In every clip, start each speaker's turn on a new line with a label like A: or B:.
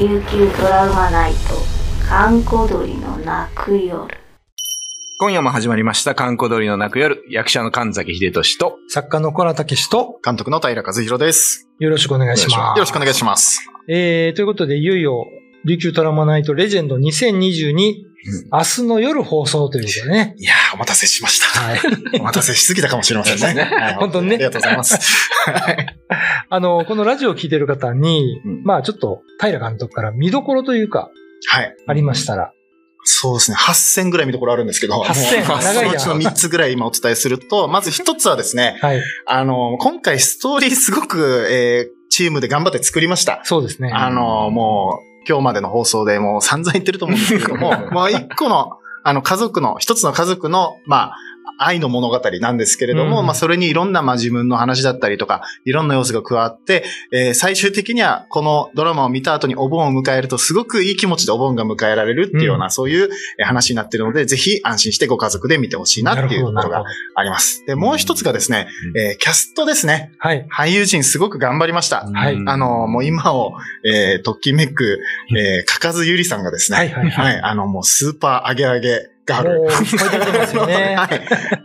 A: 琉球ドラマナイト閑古鳥の泣く夜
B: 今夜も始まりました、観光通りの泣く夜、役者の神崎秀俊と、
C: 作家の小原武史と、
D: 監督の平和弘です。
C: よろしくお願いします。
D: よろしくお願いします。
C: えー、ということで、いよいよ、琉球トラマナイトレジェンド2022、明日の夜放送ということでね。
D: いやー、お待たせしました。
C: はい。
D: お待たせしすぎたかもしれませんね。はい
C: 本当にね
D: ありがとうございます。は い
C: あの、このラジオを聞いてる方に、
B: うん
C: まあちょっと、平監督から見どころというか、
D: はい。
C: ありましたら、
D: そうですね。8000ぐらい見どころあるんですけど、
C: 8000
D: もう
C: 長いな
D: そのうちの3つぐらい今お伝えすると、まず1つはですね、
C: はい。
D: あの、今回ストーリーすごく、えーチームで頑張って作りました。
C: そうですね。
D: あの、もう、今日までの放送でもう散々言ってると思うんですけれども、もう一個の、あの、家族の、一つの家族の、まあ、愛の物語なんですけれども、
C: うん
D: まあ、それにいろんな、まあ、自分の話だったりとか、いろんな要素が加わって、えー最終的には、このドラマを見た後にお盆を迎えると、すごくいい気持ちでお盆が迎えられるっていうような、
C: うん
D: そういうえー話になっているので、ぜひ安心してご家族で見てほしいなっていうところが。あります。で、もう一つがですね、えーキャストですね。
C: はい。
D: 俳優陣すごく頑張りました。
C: はい
D: あの、もう今を、えー、ときめく、えー、かかずゆりさんがですね、
C: はいはいはい。
D: はい、あの、もうスーパー上げ上げガール。
C: もう、いっぱい出てますよね。
D: は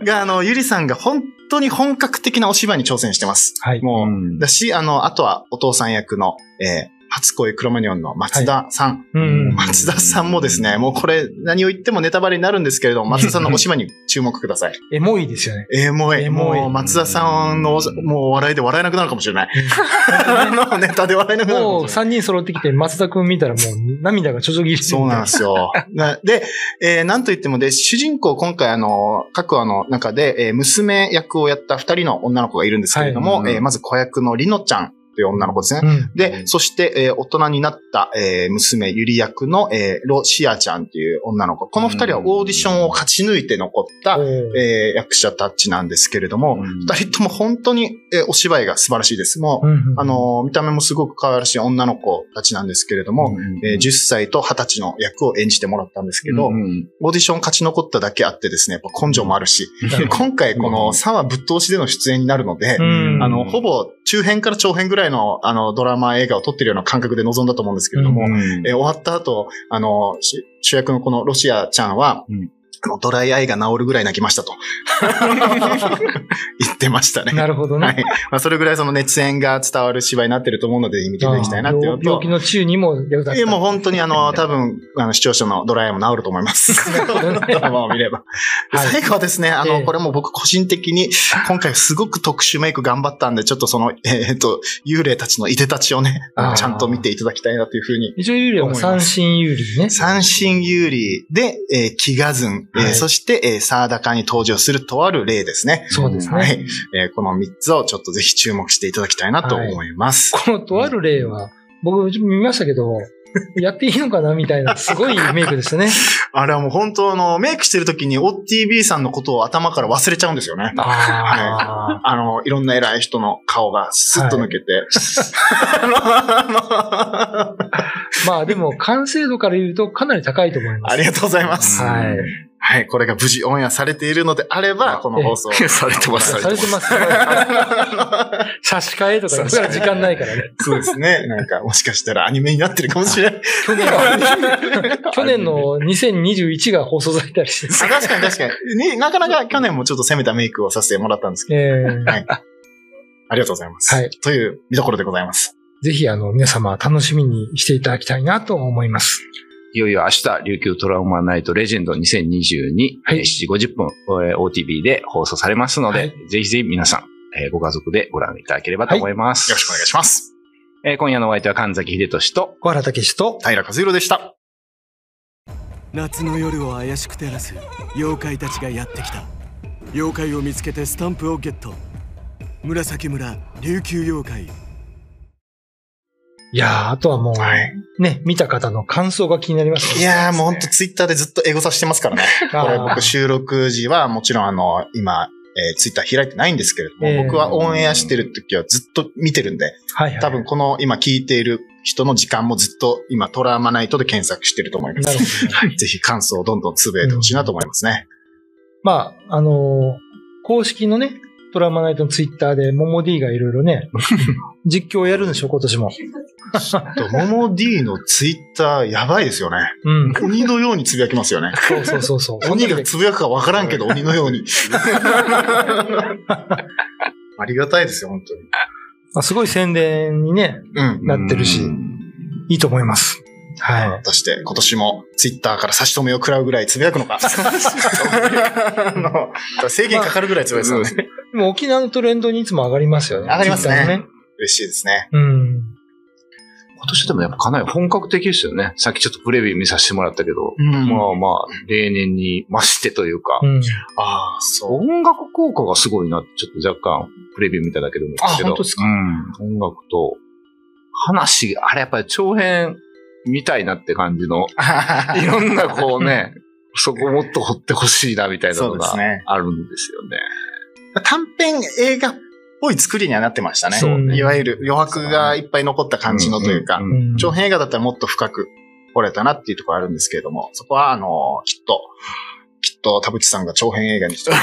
D: い。が、あの、ゆりさんが本当に本格的なお芝居に挑戦してます。
C: はい。
D: もう、
B: うん
D: だし、あの、あとはお父さん役の、えー、初恋クロマニオンの松田さん。
C: うん。
D: 松田さんもですね、もうこれ何を言ってもネタバレになるんですけれども、松田さんのお芝居に注目ください。
C: エモいですよね。
D: えー、もう、
C: エモい
D: もう松田さんのお、もうお笑いで笑えなくなるかもしれない。あのネタで笑えなくなるか
C: もう
D: もしれない。
C: 3人揃ってきて、松田くん見たらもう涙がちょちょぎり
D: そうなんですよ。なで、えーなんと言ってもで、主人公、今回あの、各話の中で、えー娘役をやった二人の女の子がいるんですけれども、
B: はい
D: えーまず子役のりのちゃんという女の子ですね。
C: うん。
D: で、そして、えー大人になった、えー娘、ゆり役の、えーロシアちゃんという女の子。この二人はオーディションを勝ち抜いて残った、えー役者たちなんですけれども、
B: うん
D: 二人とも本当に、えーお芝居が素晴らしいです。もう、
C: うんうん
D: あの、見た目もすごく可愛らしい女の子たちなんですけれども、えー10歳と20歳の役を演じてもらったんですけど、
B: うん
D: オーディション勝ち残っただけあってですね、やっぱ根性もあるし、
C: うん
D: 今回こ
B: うん
D: の3話ぶっ通しでの出演になるので、
C: うん
D: あの、ほぼ中編から長編ぐらいのあのドラマ映画を撮ってるような感覚で臨んだと思うんですけれども、
B: うん
D: えー終わった後、あの、し主役のこのロシアちゃんは、
B: うん。
D: あのドライアイが治るぐらい泣きましたと。言ってましたね。
C: なるほどね。
D: はい。まあ、それぐらいその熱演が伝わる芝居になってると思うので、見ていただきたいなっていう。
C: 病気の治癒にも役立った。
D: いや、もう本当にあの、多分、あの、視聴者のドライアイも治ると思います。ドラマを見れば。で
C: はい
D: 最後はですね、あの、
C: ええ
D: これも僕個人的に、今回すごく特殊メイク頑張ったんで、ちょっとその、えーっと、幽霊たちのいでたちをねちゃんと見ていただきたいなというふうに。
C: 一応有利は三振有利ね。
D: 三神有利で、えー、気が
C: はい
D: そして、えー、サーダカに登場するとある例ですね。
C: そうですね。
D: はい。えーこの三つをちょっとぜひ注目していただきたいなと思います。
C: このとある例は、僕見ましたけど、やっていいのかなみたいな、すごいメイクでしたね。
D: あれはもう本当あの、メイクしてる時に OTB さんのことを頭から忘れちゃうんですよね。
C: あ
D: あの、いろんな偉い人の顔がスッと抜けて。
C: まあでも、完成度から言うとかなり高いと思います。
D: ありがとうございます。
C: はい。
D: はい、これが無事オンエアされているのであれば、この放送。
B: されてます、
C: されてます。差し替えとか言ったら時間ないからね。
D: そうですね。なんか、もしかしたらアニメになってるかもしれない。
C: 去年去年の 2021が放送されたりして。
D: あ確かに確かに。ね、なかなか去年もちょっと攻めたメイクをさせてもらったんですけど。
C: えー
D: はい。ありがとうございます。
C: はい。
D: という見どころでございます。
C: ぜひ、あの、皆様楽しみにしていただきたいなと思います。
B: いよいよ明日、琉球トラウマナイトレジェンド2022、
C: はい
B: えー7時50分、えー OTV で放送されますので、
C: はい
B: ぜひぜひ皆さん、えーご家族でご覧いただければと思います。
D: よろしくお願いします。
B: えー今夜のお相手は神崎秀俊と、
C: 小原武史と、
D: 平和弘でした。
E: 夏の夜を怪しく照らす妖怪たちがやってきた妖怪を見つけてスタンプをゲット紫村琉球妖怪
C: いやー、あとはもう、
D: はい。
C: ね、見た方の感想が気になりますね。
D: いやーもうほんとツイッターでずっとエゴさしてますからね。これ僕収録時はもちろんあの、今、えーツイッター開いてないんですけれども、
C: えー
D: 僕はオンエアしてる時はずっと見てるんで、
C: はいはい。
D: 多分この今聞いている人の時間もずっと今トラウマナイトで検索してると思います。
C: ほど、
D: はい。ぜひ感想をどんどんつぶやいてほしいなと思いますね。
C: まあ、あのー公式のね、トラウマナイトのツイッターで、モモ D がいろいろね、実況をやるんでしょ、今年も。
D: モモ D のツイッターやばいですよね。
C: うん。
D: 鬼のようにつぶやきますよね。
C: そうそうそうそう。
D: 鬼がつぶやくかわからんけど、鬼のように。ありがたいですよ、本当に。
C: まあ、すごい宣伝にね、
D: うん。
C: なってるし
B: うん
C: いいと思います。はい。
D: 果たして今年もツイッターから差し止めを食らうぐらいつぶやくのか。あの制限かかるぐらいつぶやくですよね。
C: でも沖縄のトレンドにいつも上がりますよね。
D: 上がりますね嬉しいですね。
C: うん。
B: 今年でもやっぱかなり本格的ですよね。さっきちょっとプレビュー見させてもらったけど、
D: うん
B: まあまあ、例年に増してというか、
C: うん。
D: ああ、そう。
B: 音楽効果がすごいなって、ちょっと若干、プレビュー見ただけで思ったけど。
C: あ本当ですか？
B: うん。音楽と、話、あれやっぱり長編みたいなって感じの、いろんなこうね、そこもっと掘ってほしいなみたいなのがあるんですよね。
D: 短編映画っぽい作りにはなってましたね。
C: そうね
D: いわゆる余白がいっぱい残った感じのというか、長編映画だったらもっと深く掘れたなっていうところあるんですけれども、そこは、あの、きっと、きっと田淵さんが長編映画にして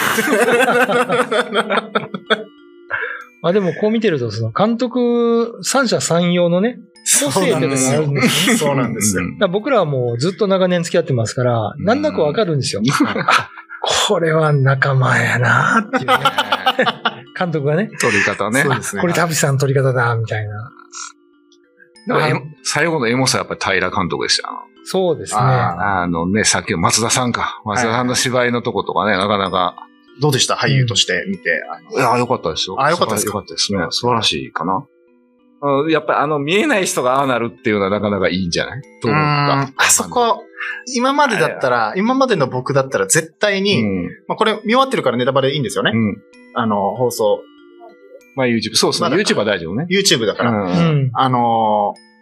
C: まあでもこう見てると、その監督三者三様のね、個性っていうのがあるんですよね。
D: そうなんですよ。
C: 僕らはもうずっと長年付き合ってますから、
B: うん
C: なんなくわかるんですよ。あこれは仲間やなっていうね。監督がね、
B: 撮り方ね。
D: そうですね。
C: これ田淵さんの撮り方だ、みたいな。
B: 最後のエモさはやっぱり平監督でしたよ。
C: そうですね。
D: あ
B: あのね、さっきの松田さんか。松田さんの芝居のとことかね、なかなか。
D: どうでした？俳優として見て。あの
B: いや、よかったですよ。
D: あよかったですか？
B: よかったですね。素晴らしいかな？うんやっぱりあの、見えない人がああなるっていうのはなかなかいいんじゃない？と思っ
D: う
B: た
D: ん。あそこ、今までだったら、今までの僕だったら絶対
B: う
D: に、
B: ん。
D: まあこれ見終わってるからネタバレいいんですよね。
B: うん。
D: あの、放送、
B: まあ YouTube、そうですね。YouTube は大丈夫ね。
D: YouTube だから。
C: う
B: うん。
C: ん。
D: あのー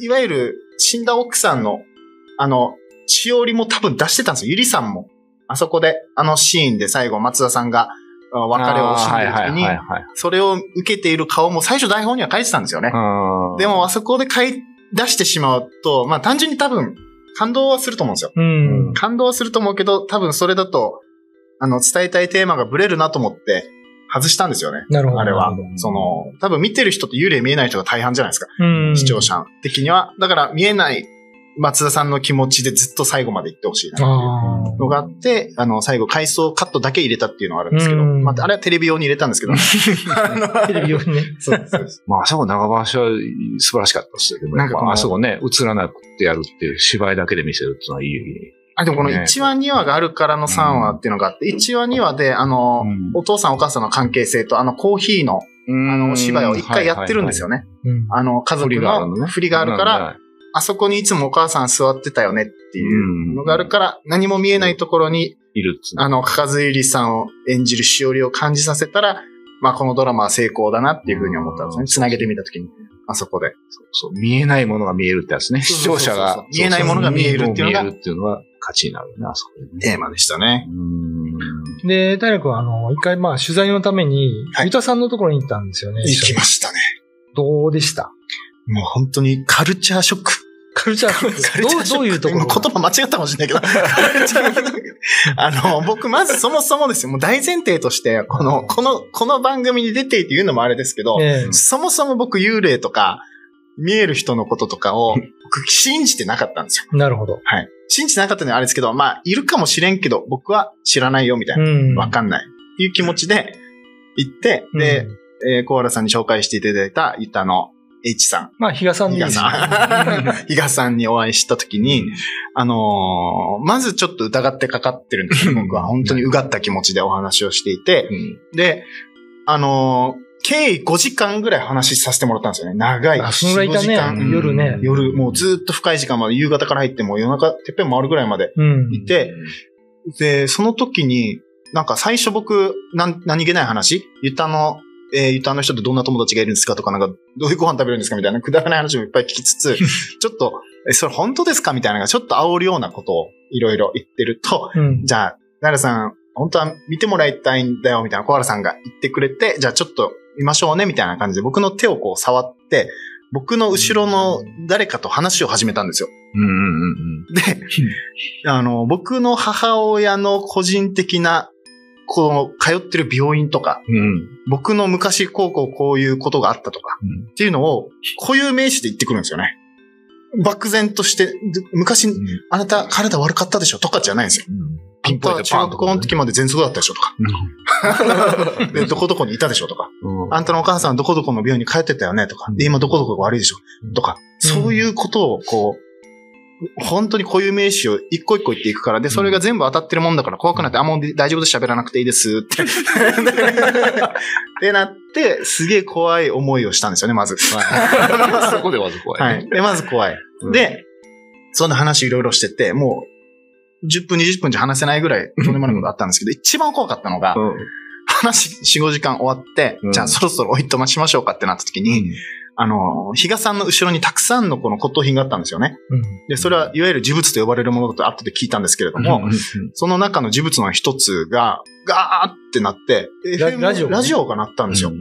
D: いわゆる死んだ奥さんの、あの、しおりも多分出してたんですよ。ゆりさんも。あそこで、あのシーンで最後松田さんがあ別れを惜しんでる時に。それを受けている顔も最初台本には書いてたんですよね。
B: うん
D: でもあそこで書い出してしまうと、まあ単純に多分感動はすると思うんですよ。
C: うん。
D: 感動はすると思うけど、多分それだと、あの、伝えたいテーマがブレるなと思って外したんですよね。
C: なるほど。
D: あれは。その、多分見てる人と幽霊見えない人が大半じゃないですか。
C: うん。
D: 視聴者的には。だから見えない松田さんの気持ちでずっと最後まで行ってほしいなっていう
C: あ
D: のがあって、あの、最後回想カットだけ入れたっていうのがあるんですけど、
C: うん
D: まあ、あれはテレビ用に入れたんですけど。
C: あ。テレビ用にね。
D: そうです。
B: まあ、あそこ長橋は素晴らしかったですよ。でも
D: なんか
B: あそこね、映らなくてやるっていう芝居だけで見せるっていうのはいい。
D: あ、でもこの
B: ね
D: 1話2話があるからの3話っていうのがあって、1話2話で、あの、
B: うん
D: お父さんお母さんの関係性と、あの、コーヒーの、
B: あ
D: あの、お芝居を一回やってるんですよね。
C: うん。
D: あの、家族の振りがあるから、、あそこにいつもお母さん座ってたよねっていうのがあるから、何も見えないところに、
B: いるっつう
D: あの、かかずゆりさんを演じるしおりを感じさせたら、まあ、このドラマは成功だなっていうふうに思ったんですね。つなげてみたときに。あそこで。
B: そう見えないものが見えるってやつね。視
D: そうそうそうそう
B: 聴者が。
D: 見えないものが見えるっていうのが
B: 見えるっていうのは価値になるよね、あそこでね。
D: テーマでしたね。
B: うん
C: で、平君は、あの、一回、まあ、取材のために、
D: はい
C: ゆたさんのところに行ったんですよね。
D: 行きましたね。
C: どうでした？
D: もう本当にカルチャーショック。
C: カルチャーショックどう、どういうところ？
D: 今言葉間違ったかもしれないけど。カルチャーショックあの、僕、まずそもそもですよ。もう大前提として、この、この、この番組に出ていて言うのもあれですけど、
C: ええ
D: そもそも僕幽霊とか、見える人のこととかを、僕信じてなかったんですよ。
C: なるほど。
D: はい。信じてなかったのはあれですけど、まあ、いるかもしれんけど、僕は知らないよ、みたいな。
C: うん。
D: わかんない。っていう気持ちで行って、で、えー、小原さんに紹介していただいた、ユタの H さん。
C: まあ、比嘉さんでいい
D: 比嘉
C: ですね。
D: さん。比嘉さんにお会いしたときに、あのーまずちょっと疑ってかかってるんですよ。僕は本当にうがった気持ちでお話をしていて、で、あのー計5時間ぐらい話させてもらったんですよね。長い。
C: あ、そのぐらいいた
D: 4 5時間
C: ね。夜ね。
D: 夜、もうずっと深い時間まで、夕方から入ってもう夜中、てっぺん回るぐらいまで
C: うん。
D: いて、で、その時に、なんか最初僕、何気ない話？ユタの、えーユタの人ってどんな友達がいるんですかとか、なんか、どういうご飯食べるんですかみたいな、くだらない話もいっぱい聞きつつ、ちょっと、え、それ本当ですかみたいなのが、ちょっと煽るようなことをいろいろ言ってると、
C: うん。
D: じゃあ、奈良さん、本当は見てもらいたいんだよ、みたいな小原さんが言ってくれて、じゃあちょっと見ましょうね、みたいな感じで、僕の手をこう触って、僕の後ろの誰かと話を始めたんですよ。
B: うんうんうん
D: で、あの、僕の母親の個人的なこの通ってる病院とか、
B: うん。
D: 僕の昔こうこうこういうことがあったとか、
B: うん
D: っていうのを固有名詞で言ってくるんですよね。漠然として、で昔、あなた体悪かったでしょ？とかじゃないんですよ。
B: ピンポイント
D: 中学校の時まで全速だったでしょ？とか。で、どこどこにいたでしょ？とか。
B: うん。
D: あんたのお母さんはどこどこの病院に通ってたよね？とか。で、今どこどこが悪いでしょ？とか。そういうことを、こう、本当に固有名詞を一個一個言っていくから、で、それが全部当たってるもんだから怖くなって、あ、もう大丈夫です、喋らなくていいですって。ってなって、すげえ怖い思いをしたんですよね、まず。
B: そこでまず怖い。
D: はい。で、まず怖い。
B: うん
D: で、そんな話いろいろしてて、もう、10分、20分じゃ話せないぐらい、とんでもないことあったんですけど、一番怖かったのが、
B: うん。
D: 話4、5時間終わって、
B: うん
D: じゃあそろそろおいとましましょうかってなった時に、あの、比嘉さんの後ろにたくさんのこの骨董品があったんですよね。
C: うん。
D: で、それはいわゆる呪物と呼ばれるものだと後で聞いたんですけれども、その中の呪物の一つが、ガーってなって、
C: ラジオね
D: ラジオが鳴ったんですよ。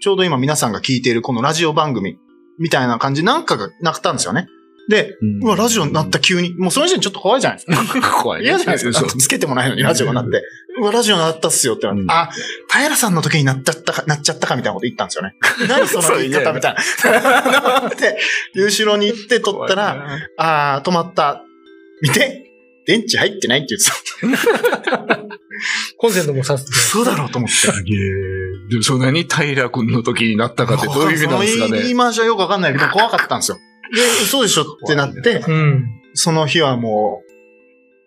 D: ちょうど今皆さんが聞いているこのラジオ番組みたいな感じなんかが鳴ったんですよね。で、うわ、ラジオ鳴った急に、もうその時点でちょっと怖いじゃないですか。
B: 怖いね。
D: 嫌じゃないですか。つけてもないのにラジオが鳴って。うわ、ラジオ鳴ったっすよってなって、
B: うん
D: あ、平さんの時になっちゃったか、なっちゃったかみたいなこと言ったんですよね。何その言い方みたいな。で、後ろに行って撮ったら、あー、止まった。見て電池入ってないって言ってた。
C: コンセントもさす。
D: 嘘だろうと思って。
B: すげえ。でもそれ何？平君の時になったかってどういう意味なんですか
D: その言い
B: ね。
D: 回しはよくわかんないけど、怖かったんですよ。で、嘘でしょってなって、
C: うん。
D: その日はもう、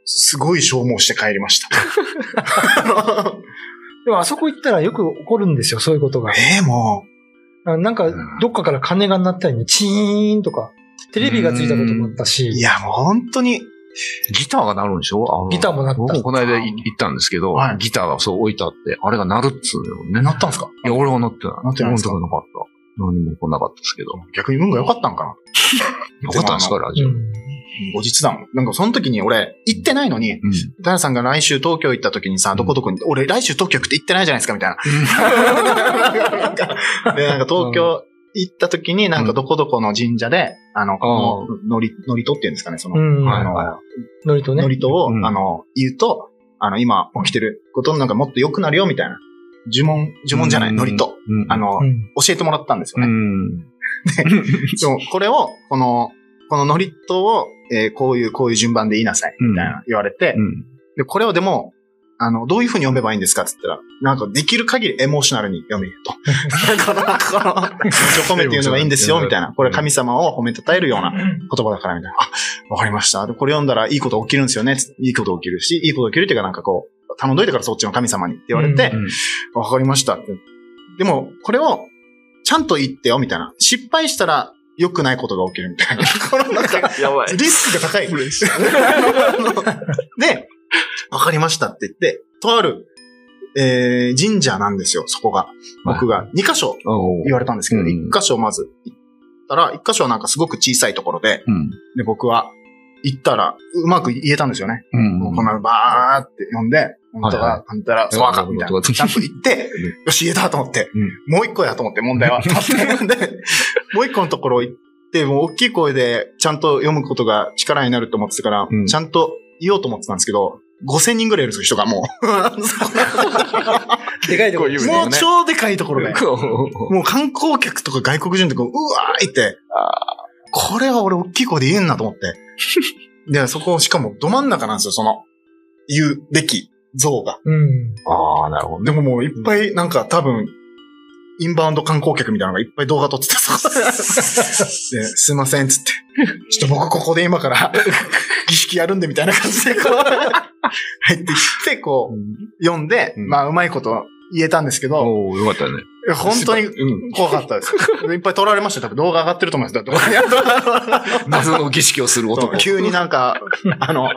D: すごい消耗して帰りました。
C: でもあそこ行ったらよく起こるんですよ、そういうことが。
D: ええも
C: あなんか、どっかから鐘が鳴ったりね、チーンとか、テレビがついたこともあった
D: う、
C: し
D: い、やもう本当に、
B: ギターが鳴るんでしょ？
C: ギターも鳴った。
B: 僕もこの間い行ったんですけど
D: はい、
B: ギターがそう置いてあって、あれが鳴るっつうのよね。
D: なったんですか？
B: いや、俺は鳴ってない。
D: 鳴ってないんですか？
B: 俺のとこなかった。何も来なかったですけど。
D: 逆に運が良かったんかな
B: よかったんですか、ラジオ。
C: うん。
D: 後日談。なんかその時に俺、行ってないのに、
B: うん
D: ダラさんが来週東京行った時にさ、どこどこに、俺来週東京って行ってないじゃないですか、みたいな。で、なんか東京行った時に、なんかどこどこの神社で、あの、この、のり、のりとっていうんですかね、その、
C: うん。
D: あの、
C: ノリとね。
D: ノリとを、
B: うん
D: あの、言うと、あの、今起きてることなんかもっと良くなるよ、みたいな。呪文、呪文じゃない、ノリと。
B: うん。
D: あの、
C: うん。
D: 教えてもらったんですよね。
B: うん。
D: でも、これを、この、このノリとを、えーこういう、こういう順番で言いなさい、みたいな言われて、
B: うん。
D: で、これをでも、あの、どういう風に読めばいいんですかって言ったら、なんかできる限りエモーショナルに読めと。この、この、褒めて言うのがいいんですよ、みたいな。これ神様を褒めたたえるような言葉だから、みたいな。あ、わかりました。でこれ読んだらいいこと起きるんですよね。いいこと起きるし、いいこと起きるっていうかなんかこう、頼んどいてからそっちの神様にって言われて、
B: うん
D: わかりましたって。でも、これを、ちゃんと言ってよ、みたいな。失敗したら、良くないことが起きるみたいな。このなんか、
B: やば
D: リスクが高い。で、わかりましたって言って、とある、えー、神社なんですよ、そこが。僕が2箇所言われたんですけど、
B: うん
D: 1箇所まず行ったら、1箇所はなんかすごく小さいところで、
B: うん。
D: で、僕は行ったら、うまく言えたんですよね。
B: うん。
D: こんなバーって読んで、本当
B: はい。は
D: が、あんたら、そうか、みたいな。ちゃんと言って、よし、言えたと思って、もう一個やと思って、問題は。で、もう一個のところ行って、もう大きい声でちゃんと読むことが力になると思ってたから、
B: うん。
D: ちゃんと言おうと思ってたんですけど、5000人ぐらいいるんですよ、人がも
C: でかいとこ
B: こういう
D: う。もう超でかいところで。
B: こ
D: もう観光客とか外国人とか、うわーいって、これは俺大きい声で言えんなと思って。で、そこ、しかもど真ん中なんですよ、その、言うべき像が。
C: うん。
B: うああ、なるほどね。
D: でももういっぱい、なんか多分、インバウンド観光客みたいなのがいっぱい動画撮っててさ。で すいません、つって。ちょっと僕ここで今から儀式やるんでみたいな感じでこう、入ってきて、こう、読んで、
B: うん
D: まあうまいこと言えたんですけど、
B: おおよかったよね。
D: 本当に
B: うん。
D: 怖かったです。いっぱい撮られましたよ。多分動画上がってると思います。だって
B: 謎の儀式をする男。
D: 急になんか、あの、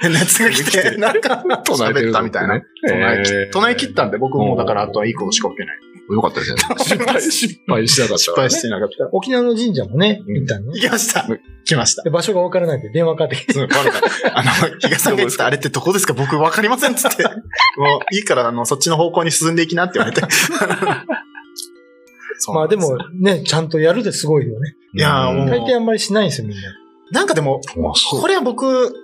D: 変なやつが来て、なんか、喋ったみたいな。唱え切唱え切ったんで、僕もだからあとはいいことしか起きない。
B: よかったですね。失敗、失敗しなかった。
D: 失敗してなかった。
C: 沖縄の神社もね、
B: うん
C: 行ったのね。
D: 行きました。来ました。
C: で場所がわからないんで電話かかってきて。
D: そう、悪か。あの、比嘉さんが言ってた あれってどこですか？僕わかりませんっつって。もう、いいから、あの、そっちの方向に進んでいきなって言われて。
C: まあでもね、ちゃんとやるですごいよね。
D: いやーもう
C: 大抵あんまりしないんですよ、みんな。
D: なんかでも、
B: あそう
D: これは僕、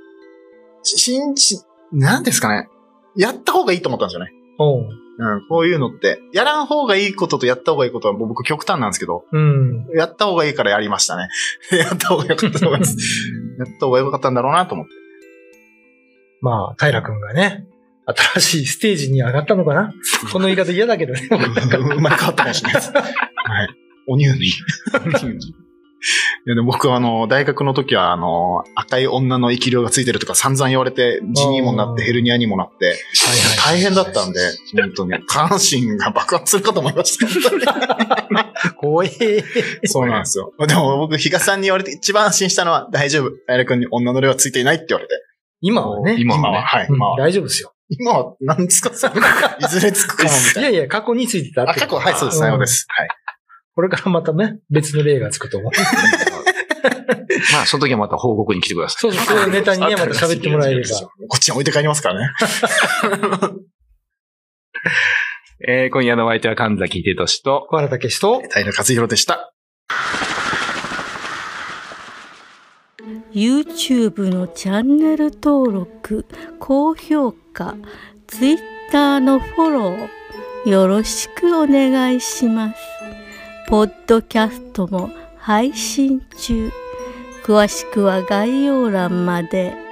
D: 信じ、なんですかね。やった方がいいと思ったんですよね。
C: おう。
D: うん、こういうのって、やらん方がいいこととやった方がいいことは僕極端なんですけど、
C: うん。
D: やった方がいいからやりましたね。やった方がよかったと思います。やった方がよかったんだろうなと思って。
C: まあ、平くんがね、新しいステージに上がったのかなこの言い方嫌だけどね。
D: 生まれ変わったかもしれないです。はい。お乳に。いやでも僕はあの、大学の時はあの、赤い女の生き量がついてるとか散々言われて、痔にもなってヘルニアにもなって、大変だったんで、本当に。下半身が爆発するかと思いました。
C: 怖え。
D: そうなんですよ。でも僕、比嘉さんに言われて一番安心したのは、大丈夫。平君に女の霊はついていないって言われて。
C: 今はね。
B: 今はね
D: はい。
C: うん
D: 今は。
C: 大丈夫ですよ。
D: 今は、何ですか？いずれつくかもみたいな。
C: いやいや、過去についてた
D: あ、
C: って
D: 過去、はい、そうです。さようです。はい。
C: これからまたね、別の例がつくと思う。
B: まあ、その時はまた報告に来てくださ
C: そうそう、そういうネタにね、また喋ってもらえれば。
D: こっちに置いて帰りますからね。
B: い。えー、今夜のお相手は神崎秀俊と、
C: 小原武史と、
D: 平和弘でした。
F: YouTube のチャンネル登録高評価 Twitter のフォローよろしくお願いしますポッドキャストも配信中詳しくは概要欄まで。